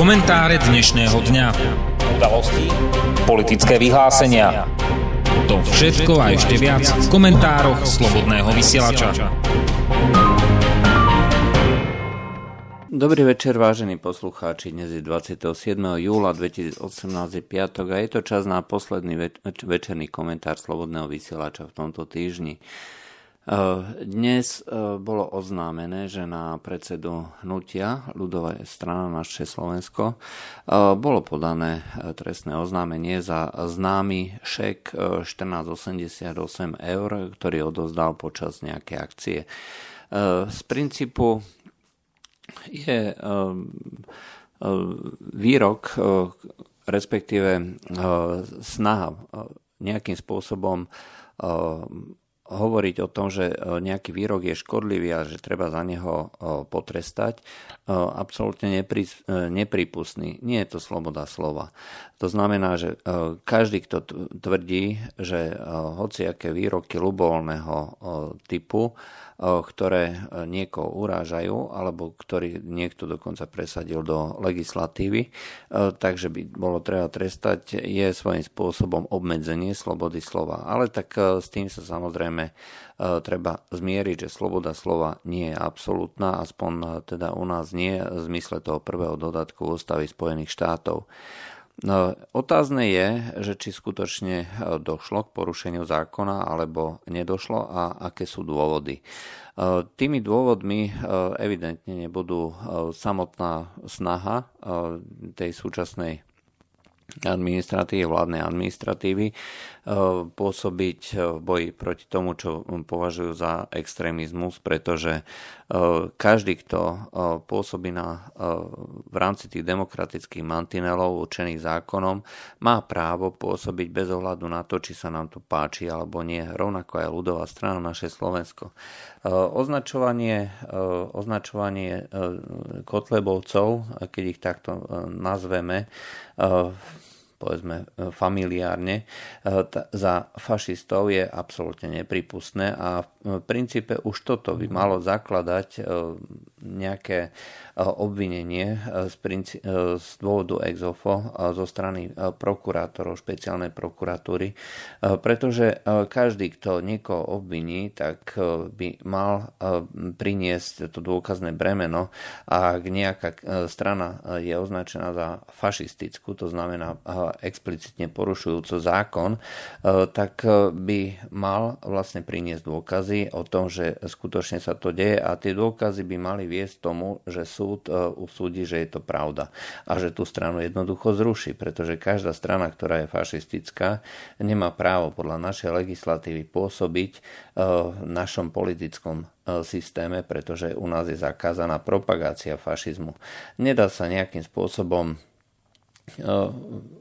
Komentáre dnešného dňa. Udalosti, politické vyhlásenia. To všetko a ešte viac v komentároch Slobodného vysielača. Dobrý večer, vážení poslucháči. Dnes je 27. júla 2018 je piatok a je to čas na posledný več- večerný komentár Slobodného vysielača v tomto týždni. Dnes e, bolo oznámené, že na predsedu hnutia ľudová strana naše Slovensko e, bolo podané trestné oznámenie za známy šek 1488 eur, ktorý odozdal počas nejakej akcie. Z princípu je výrok, respektíve snaha nejakým spôsobom hovoriť o tom, že e, nejaký výrok je škodlivý a že treba za neho e, potrestať, e, absolútne nepripustný. Nie je to sloboda slova. To znamená, že každý, kto tvrdí, že hociaké výroky ľubovoľného typu ktoré niekoho urážajú, alebo ktorý niekto dokonca presadil do legislatívy, takže by bolo treba trestať, je svojím spôsobom obmedzenie slobody slova. Ale tak s tým sa samozrejme treba zmieriť, že sloboda slova nie je absolútna, aspoň teda u nás nie v zmysle toho prvého dodatku ústavy Spojených štátov. No, otázne je, že či skutočne e, došlo k porušeniu zákona alebo nedošlo a aké sú dôvody. E, tými dôvodmi e, evidentne nebudú samotná snaha tej súčasnej administratívy, vládnej administratívy, pôsobiť v boji proti tomu, čo považujú za extrémizmus, pretože e, každý, kto pôsobí na, v rámci tých demokratických mantinelov určených zákonom, má právo pôsobiť bez ohľadu na to, či sa nám to páči alebo nie. Rovnako aj ľudová strana naše Slovensko. Označovanie, označovanie Kotlebovcov, keď ich takto nazveme, povedzme e, familiárne, e, za fašistov je absolútne nepripustné a v princípe už toto by malo zakladať e, nejaké obvinenie z, princi- z dôvodu exofo zo strany prokurátorov špeciálnej prokuratúry, pretože každý, kto niekoho obviní, tak by mal priniesť to dôkazné bremeno. A ak nejaká strana je označená za fašistickú, to znamená explicitne porušujúco zákon, tak by mal vlastne priniesť dôkazy o tom, že skutočne sa to deje. A tie dôkazy by mali viesť tomu, že sú súd e, usúdi, že je to pravda a že tú stranu jednoducho zruší, pretože každá strana, ktorá je fašistická, nemá právo podľa našej legislatívy pôsobiť e, v našom politickom e, systéme, pretože u nás je zakázaná propagácia fašizmu. Nedá sa nejakým spôsobom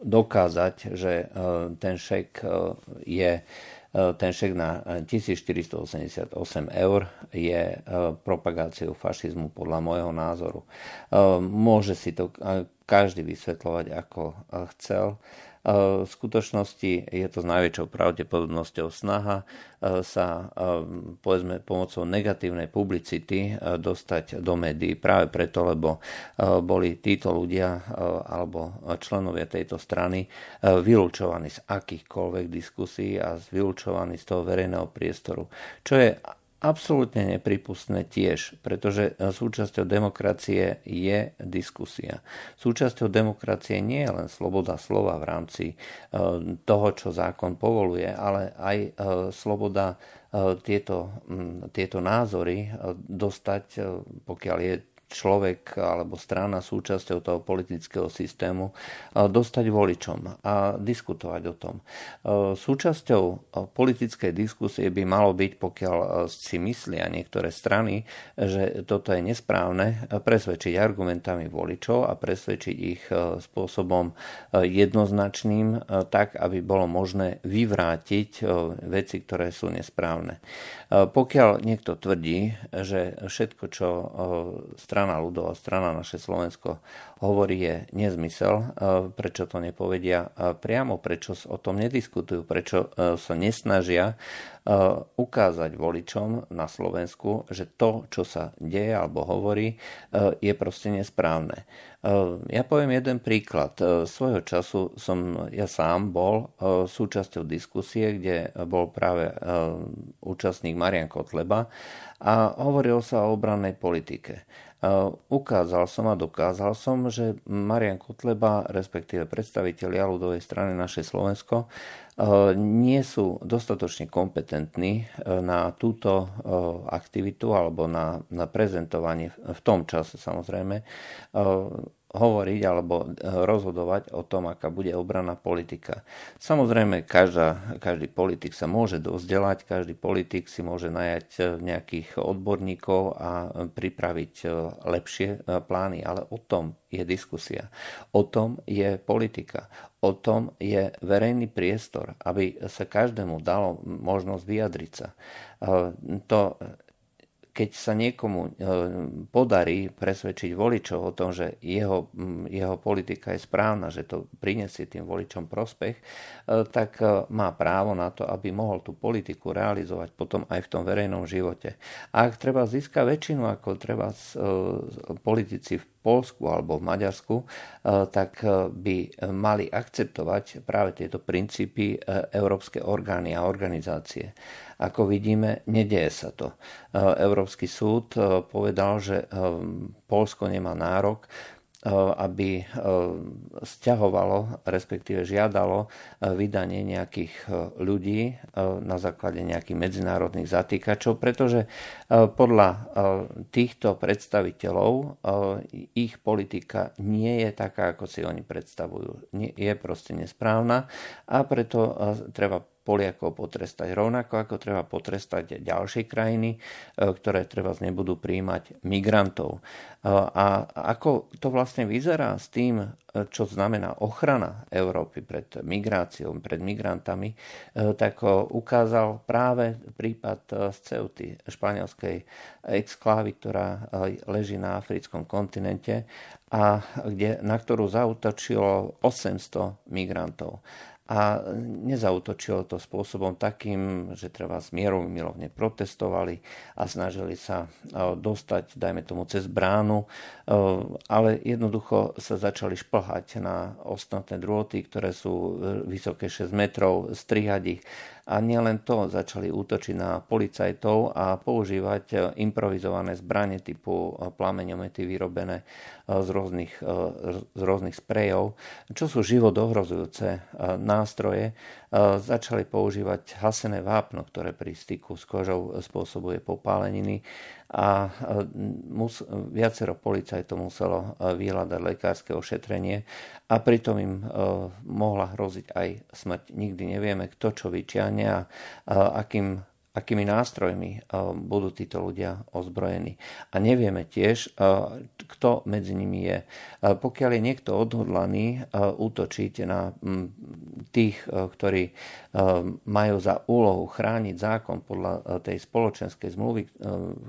dokázať, že ten šek je ten šek na 1488 eur je e, propagáciou fašizmu podľa môjho názoru. Môže si to každý vysvetľovať ako chcel. V skutočnosti je to s najväčšou pravdepodobnosťou snaha sa povedzme pomocou negatívnej publicity dostať do médií práve preto, lebo boli títo ľudia alebo členovia tejto strany vylúčovaní z akýchkoľvek diskusí a vylúčovaní z toho verejného priestoru, čo je absolútne nepripustné tiež, pretože súčasťou demokracie je diskusia. Súčasťou demokracie nie je len sloboda slova v rámci e, toho, čo zákon povoluje, ale aj e, sloboda e, tieto, tieto názory dostať, pokiaľ je človek alebo strana súčasťou toho politického systému dostať voličom a diskutovať o tom. Súčasťou politickej diskusie by malo byť, pokiaľ si myslia niektoré strany, že toto je nesprávne, presvedčiť argumentami voličov a presvedčiť ich spôsobom jednoznačným, tak, aby bolo možné vyvrátiť veci, ktoré sú nesprávne. Pokiaľ niekto tvrdí, že všetko, čo strana strana ľudová strana naše Slovensko hovorí je nezmysel, prečo to nepovedia priamo, prečo o tom nediskutujú, prečo sa nesnažia ukázať voličom na Slovensku, že to, čo sa deje alebo hovorí, je proste nesprávne. Ja poviem jeden príklad. Svojho času som ja sám bol súčasťou diskusie, kde bol práve účastník Marian Kotleba a hovorilo sa o obrannej politike. Ukázal som a dokázal som, že Marian Kotleba, respektíve predstaviteľi ľudovej strany naše Slovensko, nie sú dostatočne kompetentní na túto aktivitu alebo na, na prezentovanie v tom čase samozrejme hovoriť alebo eh, rozhodovať o tom, aká bude obranná politika. Samozrejme, každá, každý politik sa môže dozdelať, každý politik si môže najať eh, nejakých odborníkov a eh, pripraviť lepšie plány, ale o tom je diskusia. O tom je politika. O tom je verejný priestor, aby sa každému dalo možnosť vyjadriť sa. To keď sa niekomu e, podarí presvedčiť voličov o tom, že jeho, jeho politika je správna, že to prinesie tým voličom prospech, e, tak e, má právo na to, aby mohol tú politiku realizovať potom aj v tom verejnom živote. A ak treba získať väčšinu, ako treba politici v Polsku alebo v Maďarsku, tak by mali akceptovať práve tieto princípy európske orgány a organizácie. Ako vidíme, nedieje sa to. E, Európsky súd e, povedal, že e, Polsko nemá nárok aby stiahovalo, respektíve žiadalo vydanie nejakých ľudí na základe nejakých medzinárodných zatýkačov, pretože podľa týchto predstaviteľov ich politika nie je taká, ako si oni predstavujú. Je proste nesprávna a preto treba Poliakov potrestať. Rovnako ako treba potrestať ďalšie krajiny, e, ktoré treba nebudú príjmať migrantov. E, a ako to vlastne vyzerá s tým, e, čo znamená ochrana Európy pred migráciou, pred migrantami, tak ukázal práve prípad z Ceuty, španielskej exklávy, ktorá leží na africkom kontinente a kde, na ktorú zautočilo 800 migrantov a nezautočilo to spôsobom takým, že treba mierou milovne protestovali a snažili sa e, dostať, dajme tomu, cez bránu, e, ale jednoducho sa začali šplhať na ostatné drôty, ktoré sú e, vysoké 6 metrov, strihať ich a nielen to, začali útočiť na policajtov a používať improvizované zbranie typu plameňomety vyrobené z rôznych, z rôznych sprejov, čo sú život ohrozujúce nástroje, začali používať hasené vápno, ktoré pri styku s kožou spôsobuje popáleniny a mus, viacero policajtov muselo vyhľadať lekárske ošetrenie a pritom im mohla hroziť aj smrť. Nikdy nevieme, kto čo vyčiahne a akým akými nástrojmi budú títo ľudia ozbrojení. A nevieme tiež, kto medzi nimi je. Pokiaľ je niekto odhodlaný útočiť na tých, ktorí majú za úlohu chrániť zákon podľa tej spoločenskej zmluvy,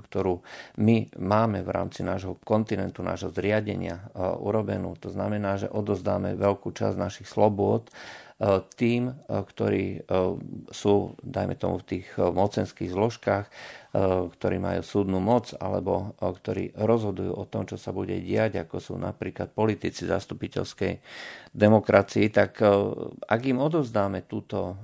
ktorú my máme v rámci nášho kontinentu, nášho zriadenia urobenú, to znamená, že odozdáme veľkú časť našich slobôd E, tým, e, ktorí e, sú, dajme tomu, v tých mocenských zložkách, ktorí majú súdnu moc alebo ktorí rozhodujú o tom, čo sa bude diať, ako sú napríklad politici zastupiteľskej demokracii, tak ak im odovzdáme túto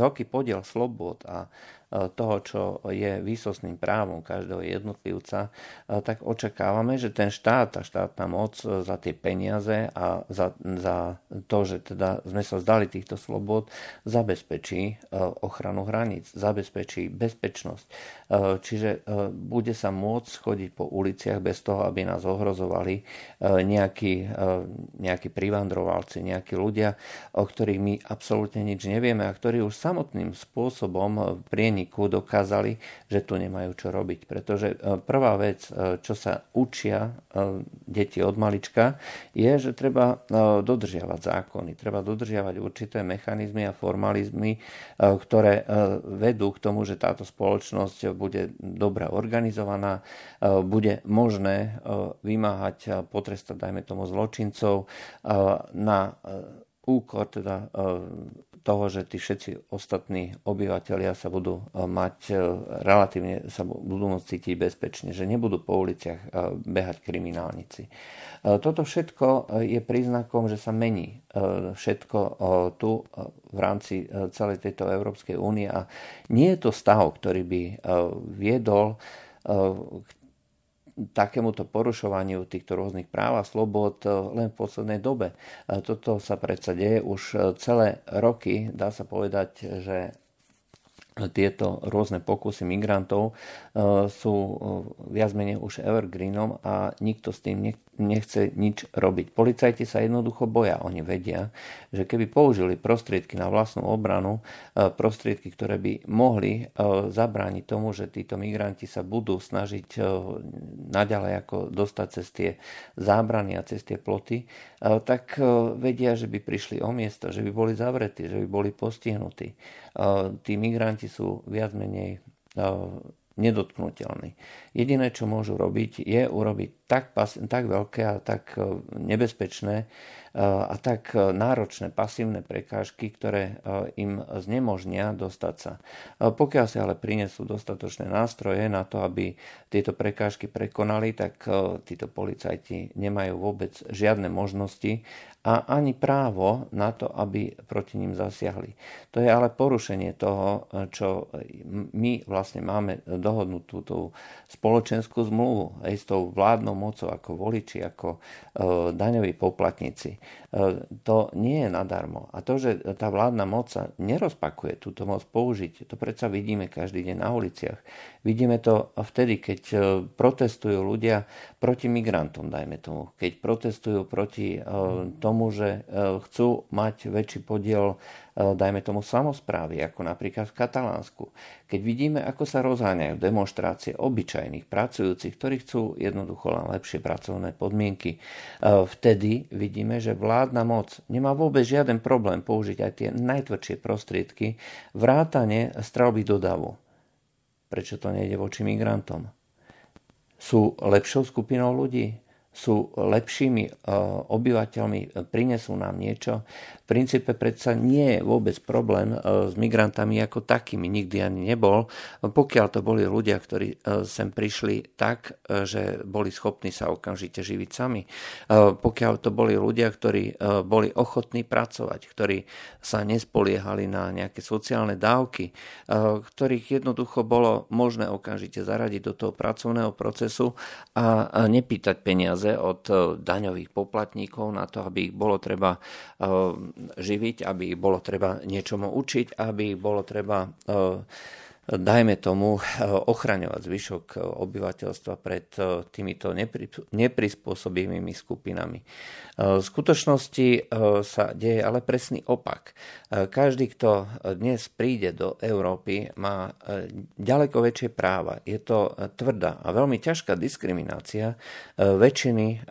veľký podiel slobod a toho, čo je výsostným právom každého jednotlivca, tak očakávame, že ten štát, tá štátna moc za tie peniaze a za, za to, že teda sme sa zdali týchto slobod, zabezpečí ochranu hraníc, zabezpečí bezpečnosť. Čiže bude sa môcť chodiť po uliciach bez toho, aby nás ohrozovali nejakí, nejakí privandrovalci, nejakí ľudia, o ktorých my absolútne nič nevieme a ktorí už samotným spôsobom prieni paniku dokázali, že tu nemajú čo robiť. Pretože prvá vec, čo sa učia deti od malička, je, že treba dodržiavať zákony, treba dodržiavať určité mechanizmy a formalizmy, ktoré vedú k tomu, že táto spoločnosť bude dobre organizovaná, bude možné vymáhať, potrestať, dajme tomu, zločincov na úkor teda toho, že tí všetci ostatní obyvateľia sa budú eh, mať eh, relatívne, sa budú môcť cítiť bezpečne, že nebudú po uliciach eh, behať kriminálnici. Toto všetko je príznakom, že sa mení všetko tu v rámci celej tejto Európskej únie a nie je to stav, ktorý by viedol k takémuto porušovaniu týchto rôznych práv a slobod eh, len v poslednej dobe. Toto sa predsa deje už eh, celé roky. Dá sa povedať, že tieto rôzne pokusy migrantov sú viac menej už evergreenom a nikto s tým nechce nič robiť. Policajti sa jednoducho boja. Oni vedia, že keby použili prostriedky na vlastnú obranu, e, prostriedky, ktoré by mohli zabrániť tomu, že títo migranti sa budú snažiť naďalej ako dostať cez tie zábrany a cez tie ploty, tak vedia, že by prišli o miesto, že by boli zavretí, že by boli postihnutí tí migranti sú viac menej nedotknutelní. Jediné, čo môžu robiť, je urobiť tak, tak veľké a tak nebezpečné a tak náročné pasívne prekážky, ktoré im znemožnia dostať sa. Pokiaľ si ale prinesú dostatočné nástroje na to, aby tieto prekážky prekonali, tak títo policajti nemajú vôbec žiadne možnosti a ani právo na to, aby proti ním zasiahli. To je ale porušenie toho, čo my vlastne máme dohodnutú tú spoločenskú zmluvu aj s tou vládnou mocou ako voliči, ako e, daňoví poplatníci. E, to nie je nadarmo. A to, že tá vládna moc sa nerozpakuje túto moc použiť, to predsa vidíme každý deň na uliciach. Vidíme to vtedy, keď e, protestujú ľudia proti migrantom, dajme tomu. Keď protestujú proti tomu, tomu, že chcú mať väčší podiel, dajme tomu, samozprávy, ako napríklad v Katalánsku. Keď vidíme, ako sa rozháňajú demonstrácie obyčajných pracujúcich, ktorí chcú jednoducho len lepšie pracovné podmienky, e, vtedy vidíme, že vládna moc nemá vôbec žiaden problém použiť aj tie najtvrdšie prostriedky vrátane strelby do davu. Prečo to nejde voči migrantom? Sú lepšou skupinou ľudí? sú lepšími e, obyvateľmi, prinesú nám niečo. Princípe predsa nie je vôbec problém e, s migrantami ako takými, nikdy ani nebol, pokiaľ to boli ľudia, ktorí e, sem prišli tak, že boli schopní sa okamžite živiť sami. Pokiaľ to boli ľudia, ktorí boli ochotní pracovať, ktorí sa nespoliehali na nejaké sociálne dávky, ktorých jednoducho bolo možné okamžite zaradiť do toho pracovného procesu a nepýtať peniaze od e, daňových poplatníkov na to, aby ich bolo treba e, živiť, aby bolo treba niečomu učiť, aby bolo treba e, dajme tomu, ochraňovať zvyšok obyvateľstva pred týmito neprispôsobivými skupinami. V skutočnosti sa deje ale presný opak. Každý, kto dnes príde do Európy, má ďaleko väčšie práva. Je to tvrdá a veľmi ťažká diskriminácia väčšiny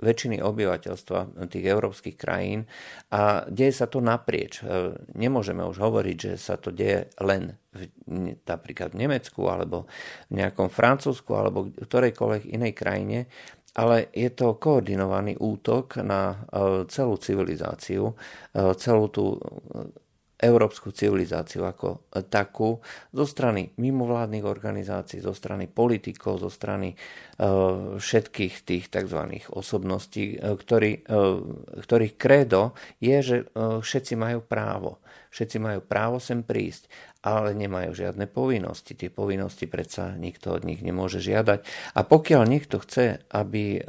väčšiny obyvateľstva tých európskych krajín a deje sa to naprieč. E, nemôžeme už hovoriť, že sa to deje len v, napríklad v Nemecku alebo v nejakom Francúzsku alebo v ktorejkoľvek inej krajine, ale je to koordinovaný útok na e, celú civilizáciu, e, celú tú európsku civilizáciu ako takú zo strany mimovládnych organizácií, zo strany politikov, zo strany e, všetkých tých tzv. osobností, e, ktorý, e, ktorých krédo je, že všetci majú právo. Všetci majú právo sem prísť ale nemajú žiadne povinnosti. Tie povinnosti predsa nikto od nich nemôže žiadať. A pokiaľ niekto chce, aby e,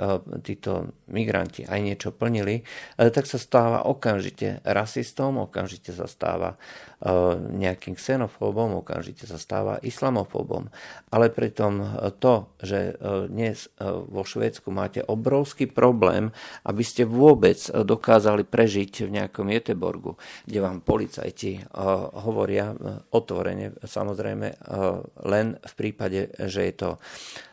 títo migranti aj niečo plnili, e, tak sa stáva okamžite rasistom, okamžite sa stáva e, nejakým xenofóbom, okamžite sa stáva islamofóbom. Ale pritom to, že dnes vo Švédsku máte obrovský problém, aby ste vôbec dokázali prežiť v nejakom Jeteborgu, kde vám policajti policajti hovoria otvorene, samozrejme, len v prípade, že je to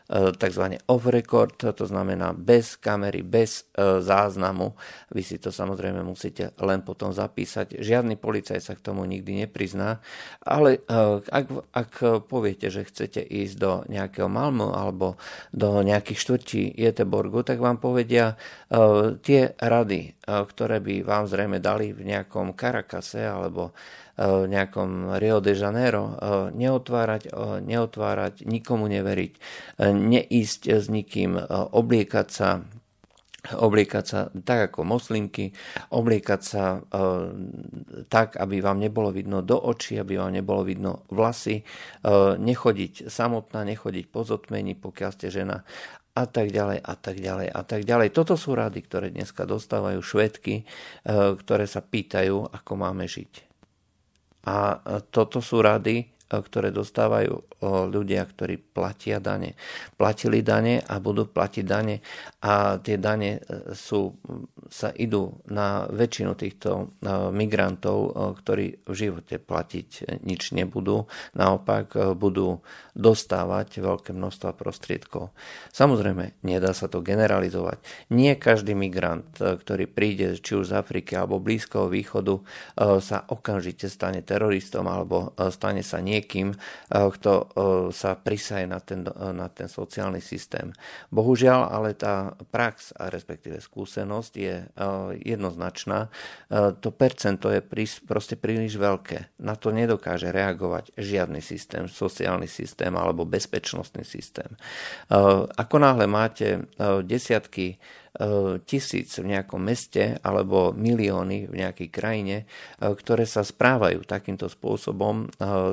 tzv. off record, to znamená bez kamery, bez e, záznamu. Vy si to samozrejme musíte len potom zapísať. Žiadny policaj sa k tomu nikdy neprizná, ale e, ak, ak poviete, že chcete ísť do nejakého Malmu alebo do nejakých štvrtí Jeteborgu, tak vám povedia tie rady, ktoré by vám zrejme dali v nejakom Karakase alebo nejakom Rio de Janeiro, neotvárať, neotvárať, nikomu neveriť, neísť s nikým, obliekať sa obliekať sa tak ako moslimky, obliekať sa tak, aby vám nebolo vidno do očí, aby vám nebolo vidno vlasy, nechodiť samotná, nechodiť po zotmení, pokiaľ ste žena a tak ďalej a tak ďalej a tak ďalej. Toto sú rady, ktoré dneska dostávajú švedky, ktoré sa pýtajú, ako máme žiť. A toto sú rady, ktoré dostávajú ľudia, ktorí platia dane. Platili dane a budú platiť dane a tie dane e, sú, sa idú na väčšinu týchto e, migrantov, ktorí v živote platiť nič nebudú. Naopak budú dostávať veľké množstva prostriedkov. Samozrejme, nedá sa to generalizovať. Nie každý migrant, e, ktorý príde či už z Afriky alebo Blízkoho východu, sa okamžite stane teroristom alebo stane sa nie niekým, eh, kto eh, sa prisaje na ten, eh, na ten sociálny systém. Bohužiaľ, ale tá prax, a respektíve skúsenosť je jednoznačná. To percento je proste príliš veľké. Na to nedokáže reagovať žiadny systém, sociálny systém alebo bezpečnostný systém. Ako náhle máte desiatky tisíc v nejakom meste alebo milióny v nejakej krajine, e, ktoré sa správajú takýmto spôsobom, e,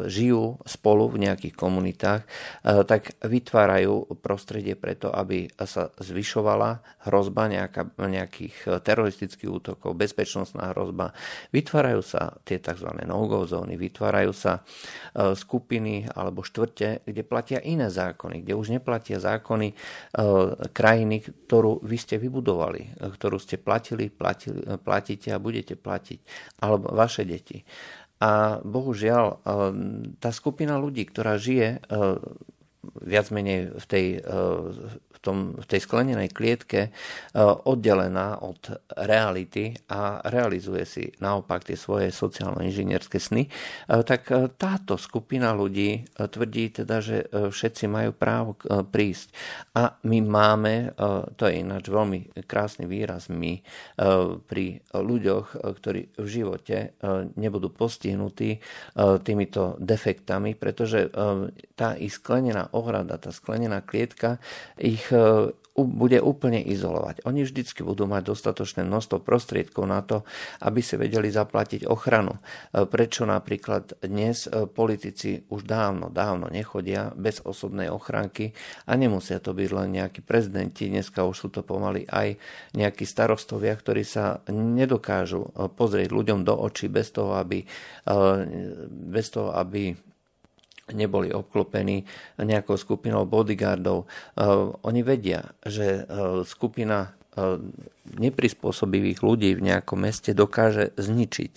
žijú spolu v nejakých komunitách, tak vytvárajú prostredie preto, aby sa zvyšovala hrozba nejaká, nejakých teroristických útokov, bezpečnostná hrozba. Vytvárajú sa tie tzv. no-go zóny, vytvárajú sa skupiny alebo štvrte, kde platia iné zákony, kde už neplatia zákony krajiny, ktorú vy ste vybudovali vybudovali, ktorú ste platili, platili, platíte a budete platiť, alebo vaše deti. A bohužiaľ, eh, tá skupina ľudí, ktorá žije eh, viac menej v tej eh, tom, v tej sklenenej klietke e, oddelená od reality a realizuje si naopak tie svoje sociálno-inžinierské sny, e, tak táto skupina ľudí tvrdí teda, že všetci majú právo prísť. A my máme, to je ináč veľmi krásny výraz, my pri ľuďoch, ktorí v živote nebudú postihnutí týmito defektami, pretože tá ich sklenená ohrada, tá sklenená klietka ich bude úplne izolovať. Oni vždycky budú mať dostatočné množstvo prostriedkov na to, aby si vedeli zaplatiť ochranu. E, prečo napríklad dnes e, politici už dávno, dávno nechodia bez osobnej ochránky a nemusia to byť len nejakí prezidenti, dneska už sú to pomaly aj nejakí starostovia, ktorí sa nedokážu e, pozrieť ľuďom do očí bez toho, aby, bez toho, aby neboli obklopení nejakou skupinou bodyguardov. Uh, oni vedia, že uh, skupina uh, neprispôsobivých ľudí v nejakom meste dokáže zničiť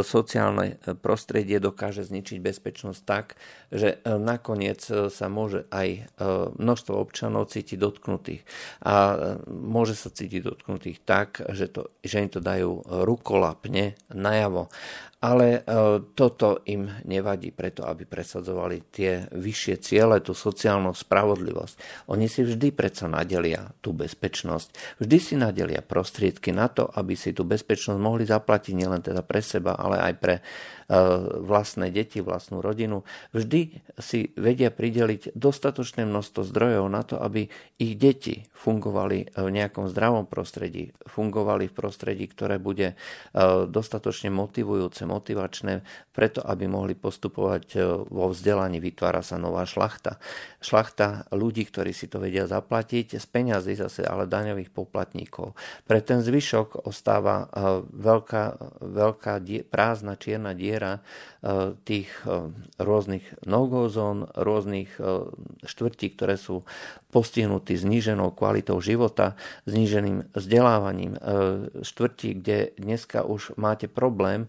sociálne prostredie, dokáže zničiť bezpečnosť tak, že nakoniec sa môže aj množstvo občanov cítiť dotknutých. A môže sa cítiť dotknutých tak, že, to, že im to dajú rukolapne najavo ale e, toto im nevadí preto, aby presadzovali tie vyššie ciele, tú sociálnu spravodlivosť. Oni si vždy predsa nadelia tú bezpečnosť, vždy si nadelia prostriedky na to, aby si tú bezpečnosť mohli zaplatiť nielen teda pre seba, ale aj pre E, vlastné deti, vlastnú rodinu, vždy si vedia prideliť dostatočné množstvo zdrojov na to, aby ich deti fungovali v nejakom zdravom prostredí, fungovali v prostredí, ktoré bude e, dostatočne motivujúce, motivačné, preto aby mohli postupovať e, vo vzdelaní. Vytvára sa nová šlachta. Šlachta ľudí, ktorí si to vedia zaplatiť z peňazí zase, ale daňových poplatníkov. Pre ten zvyšok ostáva veľká, veľká prázdna čierna diera, e, tých e, rôznych no-go zón, rôznych e, štvrtí, ktoré sú postihnutí zníženou kvalitou života, zníženým vzdelávaním, štvrtí, kde dneska už máte problém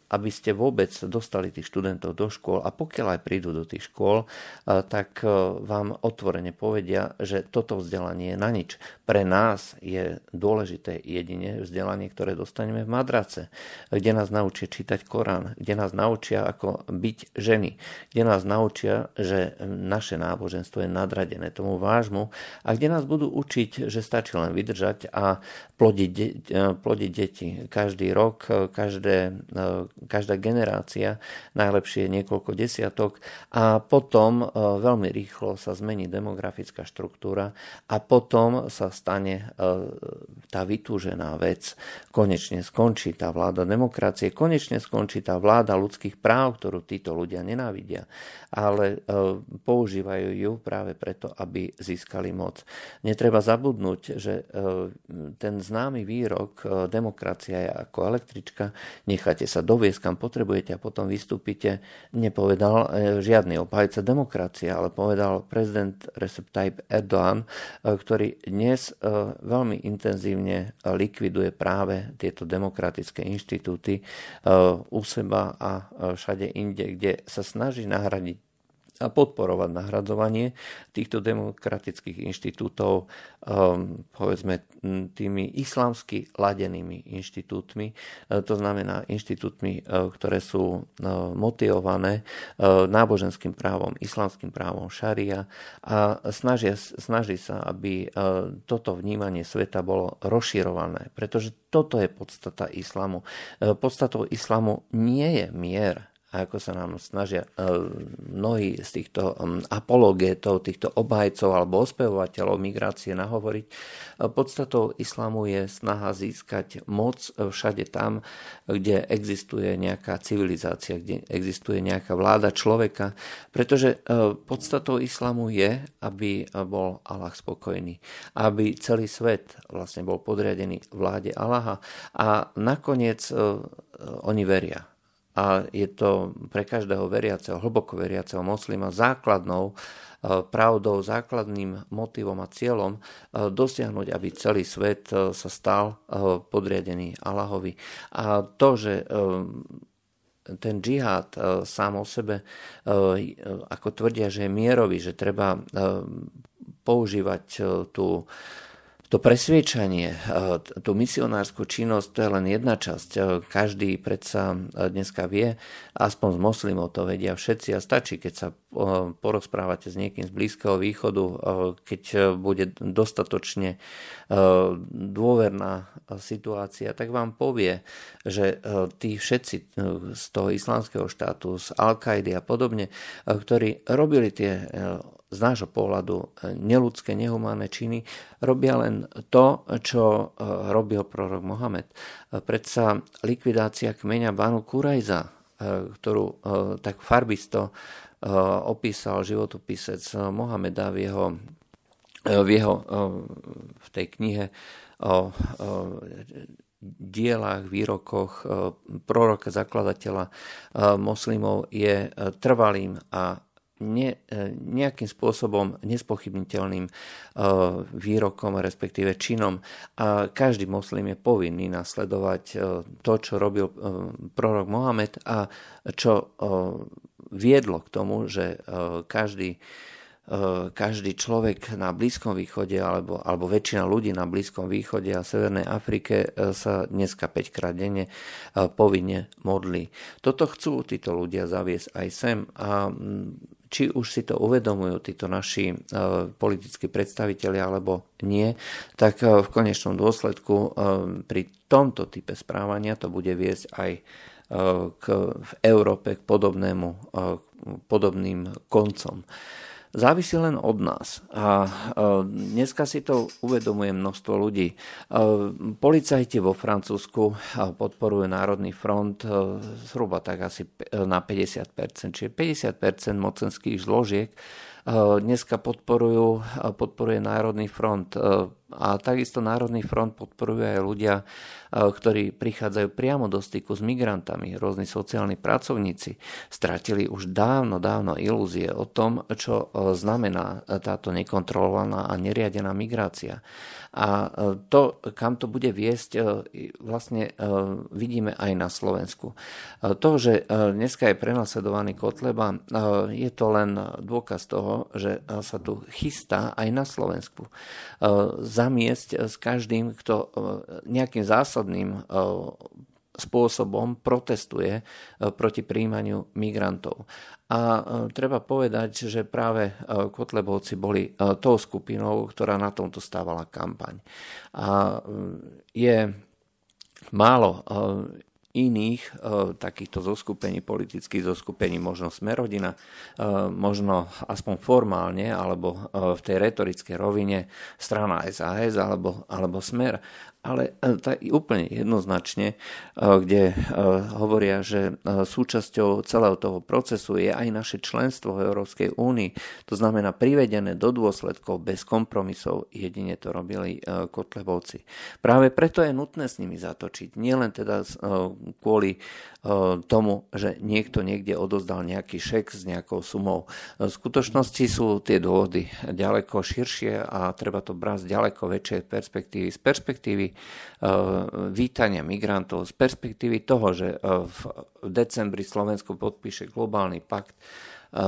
aby ste vôbec dostali tých študentov do škôl a pokiaľ aj prídu do tých škôl, tak vám otvorene povedia, že toto vzdelanie je na nič. Pre nás je dôležité jedine vzdelanie, ktoré dostaneme v madrace, kde nás naučia čítať Korán, kde nás naučia, ako byť ženy, kde nás naučia, že naše náboženstvo je nadradené tomu vážmu a kde nás budú učiť, že stačí len vydržať a plodiť, plodiť deti. Každý rok, každé, každá generácia, najlepšie niekoľko desiatok a potom veľmi rýchlo sa zmení demografická štruktúra a potom sa stane tá vytúžená vec. Konečne skončí tá vláda demokracie, konečne skončí tá vláda ľudských práv, ktorú títo ľudia nenávidia, ale používajú ju práve preto, aby získali moc. Netreba zabudnúť, že ten známy výrok demokracia je ako električka, necháte sa doviesť kam potrebujete a potom vystúpite, nepovedal žiadny obhajca demokracie, ale povedal prezident Recep Tayyip Erdoğan, ktorý dnes veľmi intenzívne likviduje práve tieto demokratické inštitúty u seba a všade inde, kde sa snaží nahradiť a podporovať nahradzovanie týchto demokratických inštitútov um, povedzme tými islamsky ladenými inštitútmi, uh, to znamená inštitútmi, uh, ktoré sú uh, motivované náboženským právom, islamským právom šaria a snažia, snaží sa, aby toto vnímanie sveta bolo rozširované, pretože toto je podstata islamu. Podstatou islamu nie je mier, a ako sa nám snažia e, mnohí z týchto apologétov, týchto obhajcov alebo ospevovateľov migrácie nahovoriť. E, podstatou islamu je snaha získať moc všade tam, kde existuje nejaká civilizácia, kde existuje nejaká vláda človeka, pretože e, podstatou islamu je, aby bol Allah spokojný, aby celý svet vlastne bol podriadený vláde Allaha a nakoniec oni veria a je to pre každého veriaceho, hlboko veriaceho moslima základnou e, pravdou, základným motivom a cieľom e, dosiahnuť, aby celý svet e, sa stal podriadený Allahovi. A to, že ten džihad sám o sebe, ako tvrdia, že je mierový, že treba používať tú to presviečanie, tú misionárskú činnosť, to je len jedna časť. Každý predsa dneska vie, aspoň z moslimov to vedia všetci a stačí, keď sa porozprávate s niekým z Blízkeho východu, keď bude dostatočne dôverná situácia, tak vám povie, že tí všetci z toho islamského štátu, z Al-Kaidy a podobne, ktorí robili tie z nášho pohľadu e, neludské, nehumánne činy, robia len to, čo e, robil prorok Mohamed. E, predsa likvidácia kmeňa Banu Kurajza, ktorú tak farbisto opísal životopisec Mohameda v jeho, v, jeho, v tej knihe o dielách, výrokoch proroka, zakladateľa moslimov je trvalým a ne, e, nejakým spôsobom nespochybniteľným e, výrokom, respektíve činom. A každý moslim je povinný nasledovať e, to, čo robil prorok Mohamed a čo viedlo k tomu, že každý každý človek na Blízkom východe alebo, alebo väčšina ľudí na Blízkom východe a Severnej Afrike sa dneska 5 krát denne povinne modlí. Toto chcú títo ľudia zaviesť aj sem a či už si to uvedomujú títo naši e, politickí predstavitelia alebo nie, tak e, v konečnom dôsledku e, pri tomto type správania to bude viesť aj k, v Európe k podobnému, podobným koncom závisí len od nás. A dneska si to uvedomuje množstvo ľudí. Policajti vo Francúzsku podporujú Národný front zhruba tak asi na 50%, čiže 50% mocenských zložiek dneska podporujú, podporuje Národný front a takisto Národný front podporujú aj ľudia, ktorí prichádzajú priamo do styku s migrantami. Rôzni sociálni pracovníci stratili už dávno, dávno ilúzie o tom, čo znamená táto nekontrolovaná a neriadená migrácia. A e, to, kam to bude viesť, vlastne vidíme aj na Slovensku. To, že dneska je prenasledovaný Kotleba, je to len dôkaz toho, že sa tu chystá aj na Slovensku zamiesť s každým, kto nejakým zásadným spôsobom protestuje proti príjmaniu migrantov. A treba povedať, že práve Kotlebovci boli tou skupinou, ktorá na tomto stávala kampaň. A je málo iných e, takýchto zoskupení, politických zoskupení, možno Smerodina, e, možno aspoň formálne, alebo e, v tej retorickej rovine strana SAS alebo, alebo Smer ale e, tak úplne jednoznačne, e, kde e, hovoria, že súčasťou celého toho procesu je aj naše členstvo v Európskej únii. To znamená privedené do dôsledkov bez kompromisov. Jedine to robili Kotlebovci. Práve preto je nutné s nimi zatočiť. Nielen teda kvôli tomu, že niekto niekde odozdal nejaký šek s nejakou sumou. V skutočnosti sú tie dôvody ďaleko širšie a treba to brať z ďaleko väčšej perspektívy. Z perspektívy Eh, vítania migrantov z perspektívy toho, že eh, v decembri Slovensko podpíše globálny pakt Eh,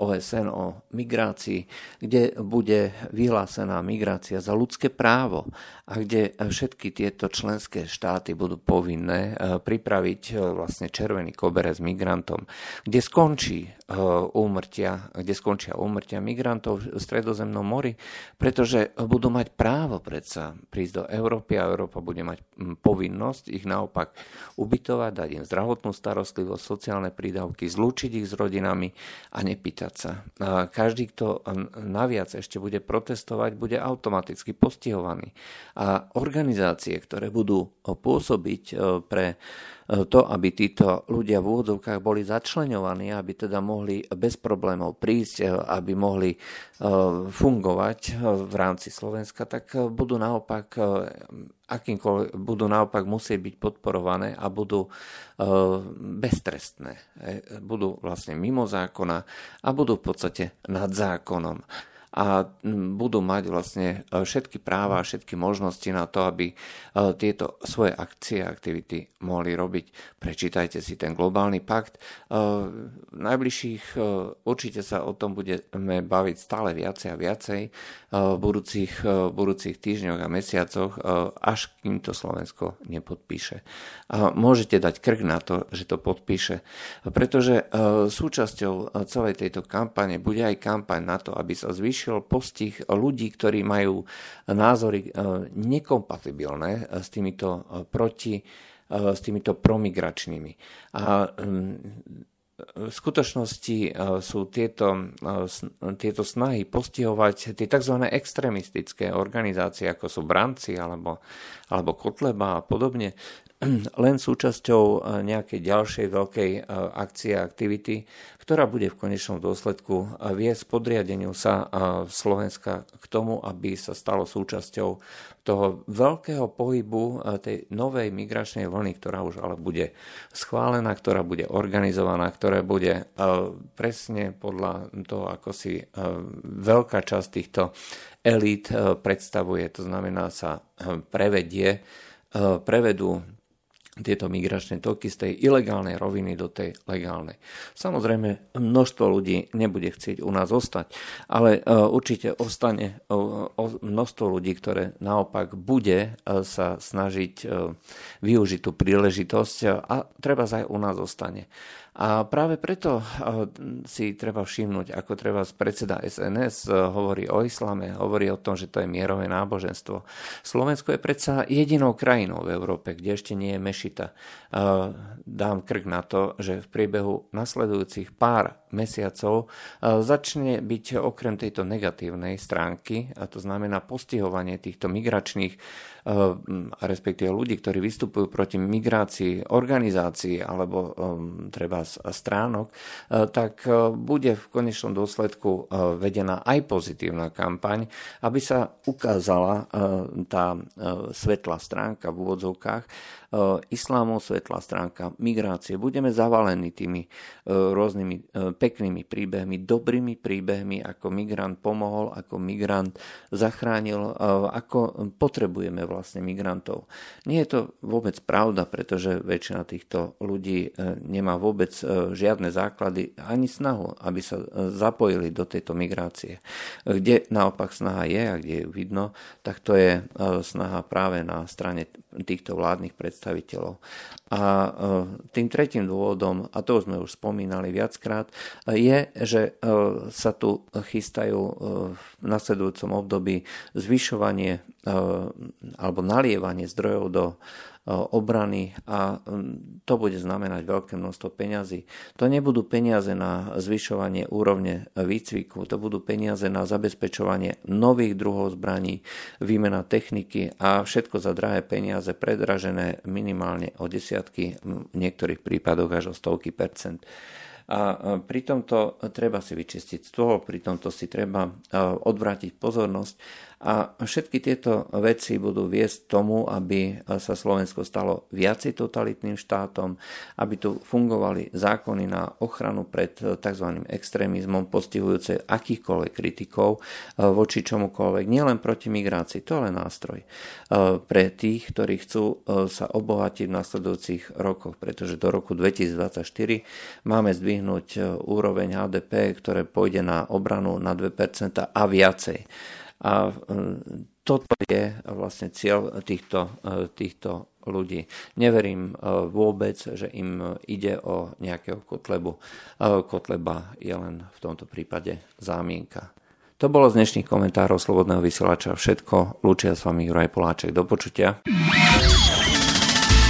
OSN o migrácii, kde bude vyhlásená migrácia za ľudské právo a kde všetky tieto členské štáty budú povinné pripraviť vlastne červený koberec migrantom, kde skončí úmrtia, kde skončia úmrtia migrantov v stredozemnom mori, pretože budú mať právo predsa prísť do Európy a Európa bude mať hm, povinnosť ich naopak ubytovať, dať im zdravotnú starostlivosť, sociálne prídavky, zlúčiť ich s rodinami a nepýtať sa. Každý, kto naviac ešte bude protestovať, bude automaticky postihovaný. A organizácie, ktoré budú pôsobiť e, pre to, aby títo ľudia v úvodzovkách boli začlenovaní, aby teda mohli bez problémov prísť, e, aby mohli fungovať v rámci Slovenska, tak budú naopak akýmkoľvek budú naopak musieť byť podporované a budú e, beztrestné. E, budú vlastne mimo zákona a budú v podstate nad zákonom a budú mať vlastne e, všetky práva a všetky možnosti na to, aby e, tieto svoje akcie a aktivity mohli robiť. Prečítajte si ten globálny pakt. E, v najbližších určite sa o tom budeme baviť stále viacej a viacej v budúcich, v budúcich týždňoch a mesiacoch, až kým to Slovensko nepodpíše. A môžete dať krk na to, že to podpíše, pretože súčasťou celej tejto kampane bude aj kampaň na to, aby sa zvýšil zvýšil postih ľudí, ktorí majú názory e, nekompatibilné s týmito e, proti e, s týmito promigračnými. A v skutočnosti sú tieto, tieto snahy postihovať tie tzv. extremistické organizácie, ako sú Branci alebo, alebo Kotleba a podobne, len súčasťou e, nejakej ďalšej veľkej e, akcie a aktivity, ktorá bude v konečnom dôsledku e, viesť podriadeniu sa Slovenska k tomu, aby sa stalo súčasťou toho veľkého pohybu tej novej migračnej vlny, ktorá už ale bude schválená, ktorá bude organizovaná, ktorá bude presne podľa toho, ako si veľká časť týchto elít predstavuje. To znamená, sa prevedie prevedú tieto migračné toky z tej ilegálnej roviny do tej legálnej. Samozrejme, množstvo ľudí nebude chcieť u nás ostať, ale e, určite ostane e, množstvo ľudí, ktoré naopak bude e, sa snažiť využiť tú príležitosť a treba aj u nás ostane. A práve preto si treba všimnúť, ako treba predseda SNS hovorí o islame, hovorí o tom, že to je mierové náboženstvo. Slovensko je predsa jedinou krajinou v Európe, kde ešte nie je mešita. Dám krk na to, že v priebehu nasledujúcich pár mesiacov začne byť okrem tejto negatívnej stránky, a to znamená postihovanie týchto migračných respektíve ľudí, ktorí vystupujú proti migrácii organizácií alebo treba stránok, tak bude v konečnom dôsledku vedená aj pozitívna kampaň, aby sa ukázala tá svetlá stránka v úvodzovkách, islámov svetlá stránka migrácie. Budeme zavalení tými rôznymi peknými príbehmi, dobrými príbehmi, ako migrant pomohol, ako migrant zachránil, ako potrebujeme vlastne migrantov. Nie je to vôbec pravda, pretože väčšina týchto ľudí nemá vôbec žiadne základy ani snahu, aby sa zapojili do tejto migrácie. Kde naopak snaha je a kde ju vidno, tak to je snaha práve na strane týchto vládnych predstaviteľov. A e, tým tretím dôvodom, a to sme už spomínali viackrát, je, že e, sa tu chystajú e, v nasledujúcom období zvyšovanie alebo nalievanie zdrojov do obrany a to bude znamenať veľké množstvo peňazí. To nebudú peniaze na zvyšovanie úrovne výcviku, to budú peniaze na zabezpečovanie nových druhov zbraní, výmena techniky a všetko za drahé peniaze predražené minimálne o desiatky, v niektorých prípadoch až o stovky percent. A pri tomto treba si vyčistiť stôl, pri tomto si treba odvrátiť pozornosť a všetky tieto veci budú viesť tomu, aby sa Slovensko stalo viacej totalitným štátom, aby tu fungovali zákony na ochranu pred tzv. extrémizmom postihujúce akýchkoľvek kritikov e, voči čomukoľvek, nielen proti migrácii, to je len nástroj e, pre tých, ktorí chcú sa obohatiť v nasledujúcich rokoch, pretože do roku 2024 máme zdvihnúť úroveň HDP, ktoré pôjde na obranu na 2% a viacej. A e, toto je vlastne cieľ týchto, e, týchto ľudí. Neverím e, vôbec, že im ide o nejakého kotlebu. Kotleba je len v tomto prípade zámienka. To bolo z dnešných komentárov Slobodného vysielača všetko. Lúčia s vami Juraj Poláček. Do počutia.